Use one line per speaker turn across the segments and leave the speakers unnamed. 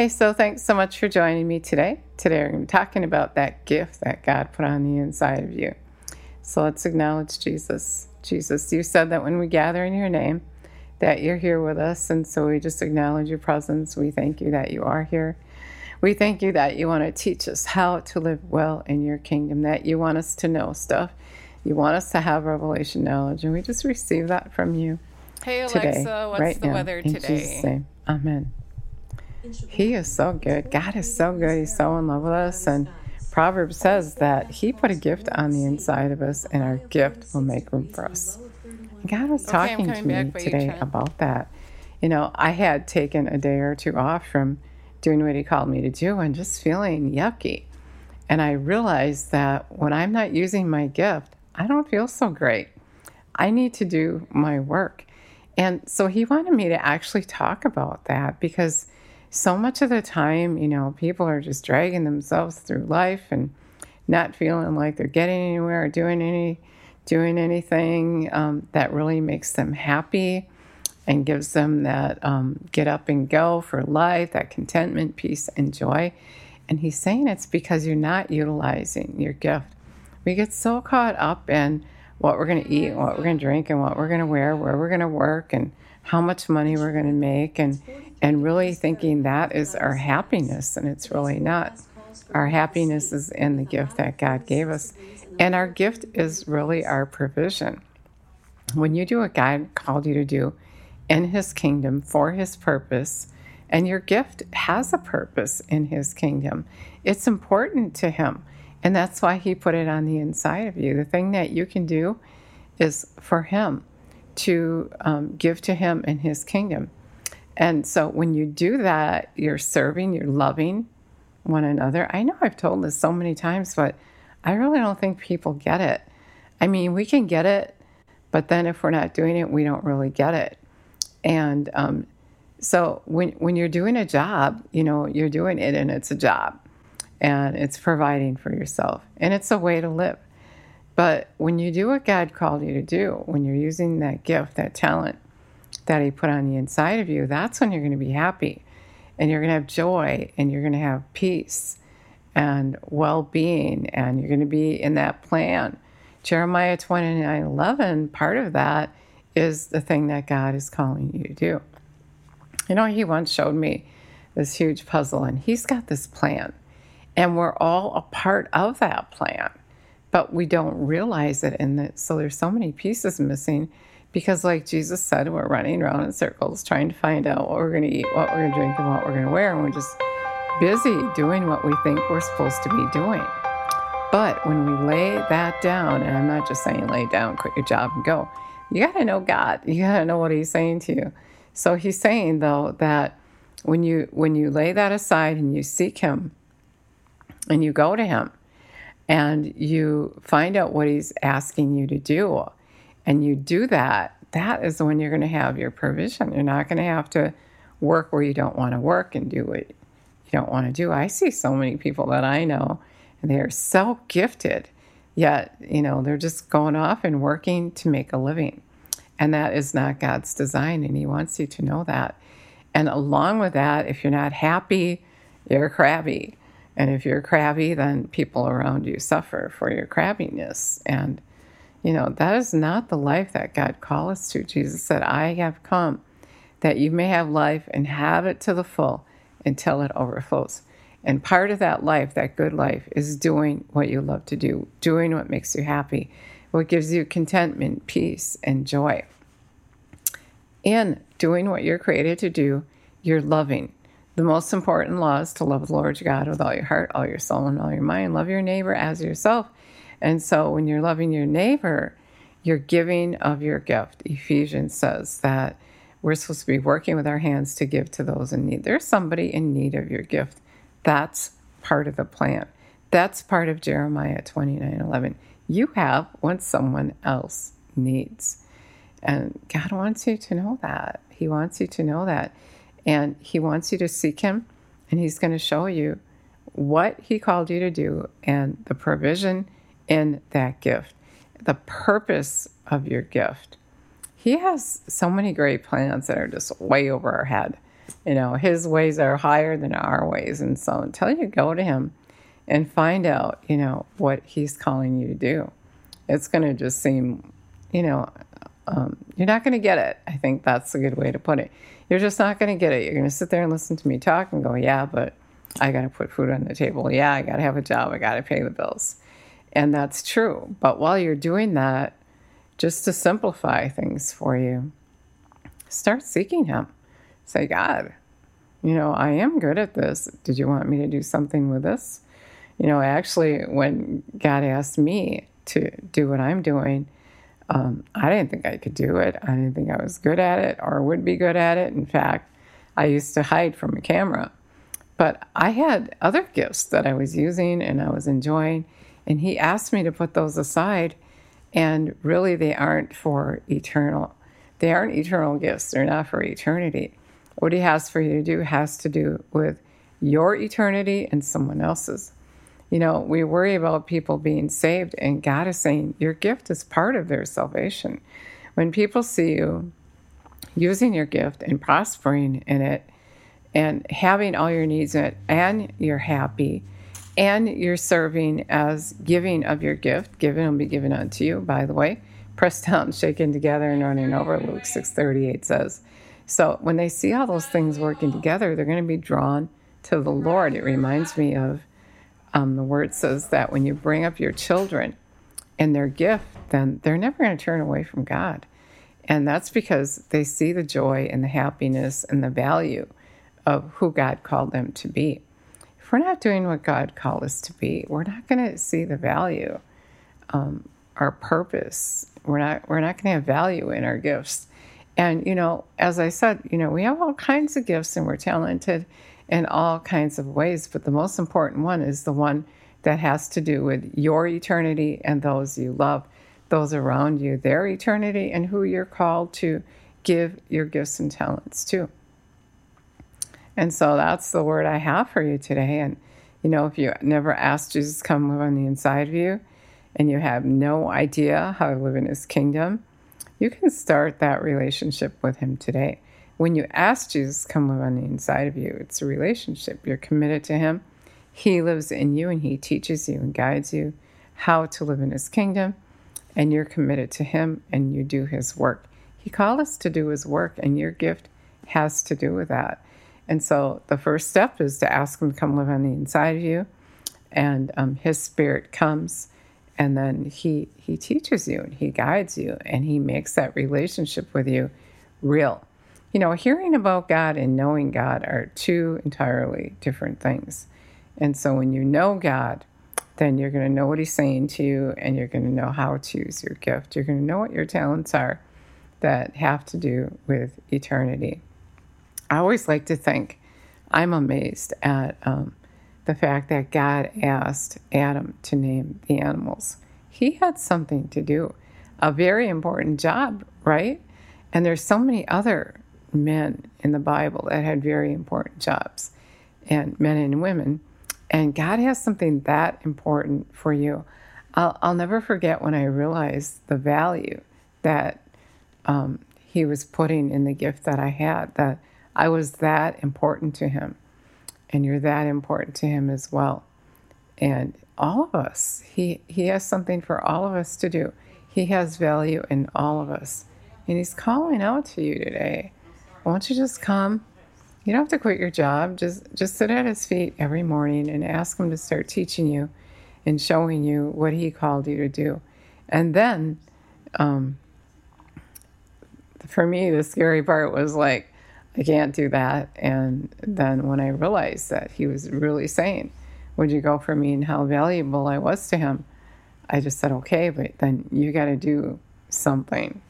Hey, so thanks so much for joining me today. Today we're going to be talking about that gift that God put on the inside of you. So let's acknowledge Jesus. Jesus, you said that when we gather in your name, that you're here with us. And so we just acknowledge your presence. We thank you that you are here. We thank you that you want to teach us how to live well in your kingdom, that you want us to know stuff. You want us to have revelation knowledge. And we just receive that from you.
Hey, Alexa,
today,
what's
right
the
now,
weather today?
Amen. He is so good. God is so good. He's so in love with us. And Proverbs says that He put a gift on the inside of us, and our gift will make room for us. God was
Okay,
talking to me
by you,
today about that. You know, I had taken a day or two off from doing what He called me to do and just feeling yucky. And I realized that when I'm not using my gift, I don't feel so great. I need to do my work. And so he wanted me to actually talk about that because so much of the time, you know, people are just dragging themselves through life and not feeling like they're getting anywhere or doing any doing anything um, that really makes them happy and gives them that um, get up and go for life, that contentment, peace, and joy. And he's saying it's because you're not utilizing your gift. We get so caught up in what we're going to eat, what we're going to drink, and what we're going to wear, where we're going to work, and how much money we're going to make, and and really thinking that is our happiness, and it's really not. Our happiness is in the gift that God gave us, and our gift is really our provision. When you do what God called you to do in His kingdom for His purpose, and your gift has a purpose in His kingdom, it's important to Him. And that's why He put it on the inside of you. The thing that you can do is for Him to um, give to Him in His kingdom. And so when you do that, you're serving, you're loving one another. I know I've told this so many times, but I really don't think people get it. I mean, we can get it, but then if we're not doing it, we don't really get it. And um, so when when you're doing a job, you know, you're doing it and it's a job and it's providing for yourself and it's a way to live. But when you do what God called you to do, when you're using that gift, that talent that He put on the inside of you, that's when you're going to be happy and you're going to have joy and you're going to have peace and well being and you're going to be in that plan. Jeremiah 29 11, part of that is the thing that God is calling you to do. You know, He once showed me this huge puzzle and He's got this plan and we're all a part of that plan but we don't realize it and so there's so many pieces missing because like jesus said we're running around in circles trying to find out what we're going to eat what we're going to drink and what we're going to wear and we're just busy doing what we think we're supposed to be doing. But when we lay that down and i'm not just saying lay down quit your job and go you got to know god. You got to know what he's saying to you. So he's saying though that when you when you lay that aside and you seek him and you go to him and you find out what he's asking you to do and you do that that is when you're going to have your provision. You're not going to have to work where you don't want to work and do what you don't want to do. I see so many people that i know and they're so gifted yet you know they're just going off and working to make a living. And that is not god's design and he wants you to know that. And along with that if you're not happy you're crabby and if you're crabby, then people around you suffer for your crabbiness. And, you know, that is not the life that God called us to. Jesus said, I have come that you may have life and have it to the full until it overflows. And part of that life, that good life, is doing what you love to do, doing what makes you happy, what gives you contentment, peace, and joy. In doing what you're created to do, you're loving. The most important law is to love the Lord your God with all your heart, all your soul, and all your mind. Love your neighbor as yourself. And so when you're loving your neighbor, you're giving of your gift. Ephesians says that we're supposed to be working with our hands to give to those in need. There's somebody in need of your gift. That's part of the plan. That's part of Jeremiah 29 11. You have what someone else needs. And God wants you to know that. He wants you to know that. And He wants you to seek Him, and He's going to show you what He called you to do and the provision in that gift, the purpose of your gift. He has so many great plans that are just way over our head. You know, his ways are higher than our ways. And so until you go to him and find out, you know, what he's calling you to do, it's going to just seem, you know, um, you're not going to get it. I think that's a good way to put it. You're just not going to get it. You're going to sit there and listen to me talk and go, yeah, but I got to put food on the table. Yeah, I got to have a job. I got to pay the bills. And that's true. But while you're doing that, just to simplify things for you, start seeking Him. Say, God, you know, I am good at this. Did you want me to do something with this? You know, actually, when God asked me to do what I'm doing, um, I didn't think I could do it. I didn't think I was good at it or would be good at it. In fact, I used to hide from a camera. But I had other gifts that I was using and I was enjoying. And He asked me to put those aside. And really, they aren't for eternal. They aren't eternal gifts. They're not for eternity. What He has for you to do has to do with your eternity and someone else's. You know, we worry about people being saved, and God is saying your gift is part of their salvation. When people see you using your gift and prospering in it and having all your needs met, and you're happy, and you're serving as giving of your gift, given will be given unto you, by the way, pressed down, shaken together, and running over, Luke 6.38 says. So when they see all those things working together, they're going to be drawn to the Lord. It reminds me of um, the word says that when you bring up your children and their gift, then they're never going to turn away from God. And that's because they see the joy and the happiness and the value of who God called them to be. If we're not doing what God called us to be, we're not going to see the value, um, our purpose. We're not we're not going to have value in our gifts. And you know, as I said, you know, we have all kinds of gifts and we're talented in all kinds of ways. But the most important one is the one that has to do with your eternity and those you love, those around you, their eternity, and who you're called to give your gifts and talents to. And so that's the word I have for you today. And, you know, if you never asked Jesus to come live on the inside of you and you have no idea how to live in his kingdom, you can start that relationship with him today. When you ask Jesus to come live on the inside of you, it's a relationship. You're committed to Him. He lives in you and He teaches you and guides you how to live in His kingdom. And you're committed to Him and you do His work. He called us to do His work, and your gift has to do with that. And so the first step is to ask Him to come live on the inside of you. And um, His Spirit comes and then he he teaches you and he guides you and he makes that relationship with you real you know, hearing about God and knowing God are two entirely different things. And so when you know God, then you're going to know what He's saying to you and you're going to know how to use your gift. You're going to know what your talents are that have to do with eternity. I always like to think, I'm amazed at um, the fact that God asked Adam to name the animals. He had something to do, a very important job, right? And there's so many other men in the Bible that had very important jobs, and men and women. And God has something that important for you. I'll, I'll never forget when I realized the value that um, He was putting in the gift that I had, that I was that important to Him. And you're that important to Him as well. And all of us, He, he has something for all of us to do. He has value in all of us. And He's calling out to you today why don't you just come? You don't have to quit your job. Just just sit at his feet every morning and ask him to start teaching you and showing you what he called you to do. And then, um, for me, the scary part was like, I can't do that. And then when I realized that he was really saying, Would you go for me and how valuable I was to him? I just said, Okay, but then you got to do something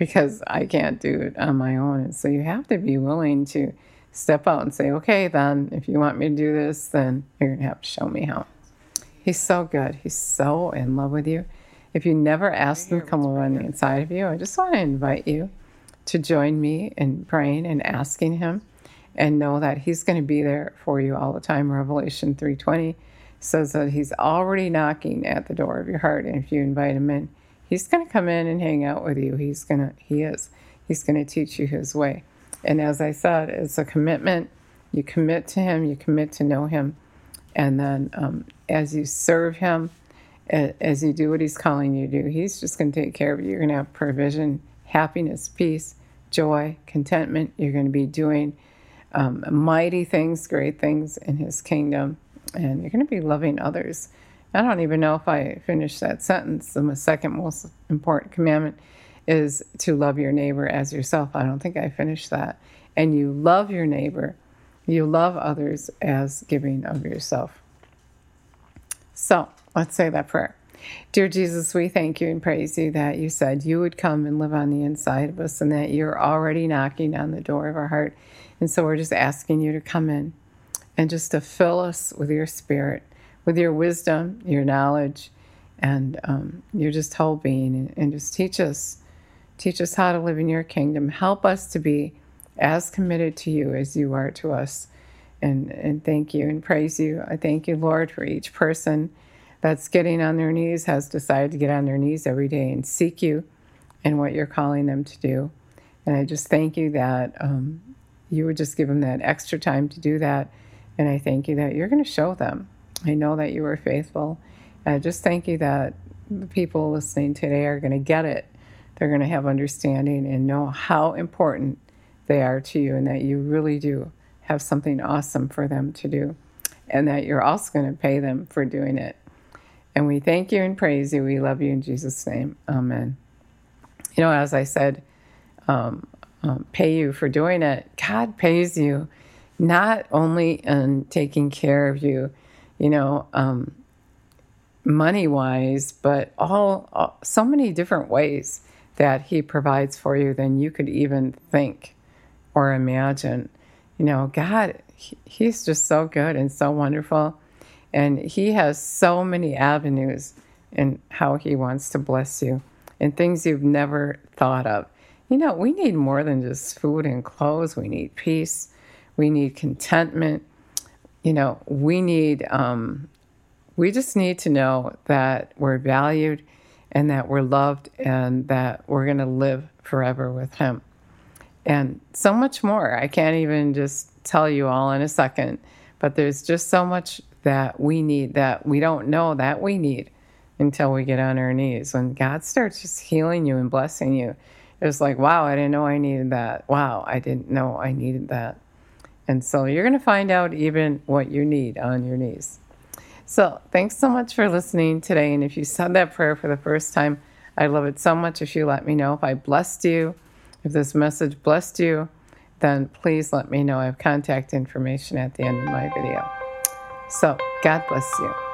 because I can't do it on my own. And so you have to be willing to step out and say, okay, then if you want me to do this, then you're going to have to show me how. He's so good. He's so in love with you. If you never asked him to come over on the inside of you, I just want to invite you to join me in praying and asking him and know that he's going to be there for you all the time. Revelation 3:20 says that he's already knocking at the door of your heart and if you invite him in, He's going to come in and hang out with you. He's going to, he is. He's going to teach you his way. And as I said, it's a commitment. You commit to Him, you commit to know Him. And then um, as you serve Him, as you do what He's calling you to do, He's just going to take care of you. You're going to have provision, happiness, peace, joy, contentment. You're going to be doing um, mighty things, great things in His kingdom. And you're going to be loving others. I don't even know if I finished that sentence. The second most important commandment is to love your neighbor as yourself. I don't think I finished that. And you love your neighbor, you love others as giving of yourself. So let's say that prayer. Dear Jesus, we thank you and praise you that you said you would come and live on the inside of us and that you're already knocking on the door of our heart. And so we're just asking you to come in and just to fill us with your spirit, with your wisdom, your knowledge, and um, your just whole being, and, and just teach us Teach us how to live in your kingdom. Help us to be as committed to you as you are to us. And, and thank you and praise you. I thank you, Lord, for each person that's getting on their knees, has decided to get on their knees every day and seek you and what you're calling them to do. And I just thank you that um, you would just give them that extra time to do that. And I thank you that you're going to show them. I know that you were faithful. And I just thank you that the people listening today are going to get it they're going to have understanding and know how important they are to you and that you really do have something awesome for them to do and that you're also going to pay them for doing it. And we thank you and praise you. We love you in Jesus' name. Amen. You know, as I said, um, um, pay you for doing it. God pays you not only in taking care of you, you know, um, money wise, but all, all so many different ways that He provides for you than you could even think or imagine. You know, God, He's just so good and so wonderful. And He has so many avenues in how He wants to bless you and things you've never thought of. You know, we need more than just food and clothes, we need peace, we need contentment. You know, we need, um, we just need to know that we're valued and that we're loved and that we're going to live forever with Him. And so much more. I can't even just tell you all in a second, but there's just so much that we need that we don't know that we need until we get on our knees. When God starts just healing you and blessing you, it's like, wow, I didn't know I needed that. Wow, I didn't know I needed that. And so you're going to find out even what you need on your knees. So, thanks so much for listening today. And if you said that prayer for the first time, I love it so much if you let me know if I blessed you, if this message blessed you, then please let me know. I have contact information at the end of my video. So, God bless you.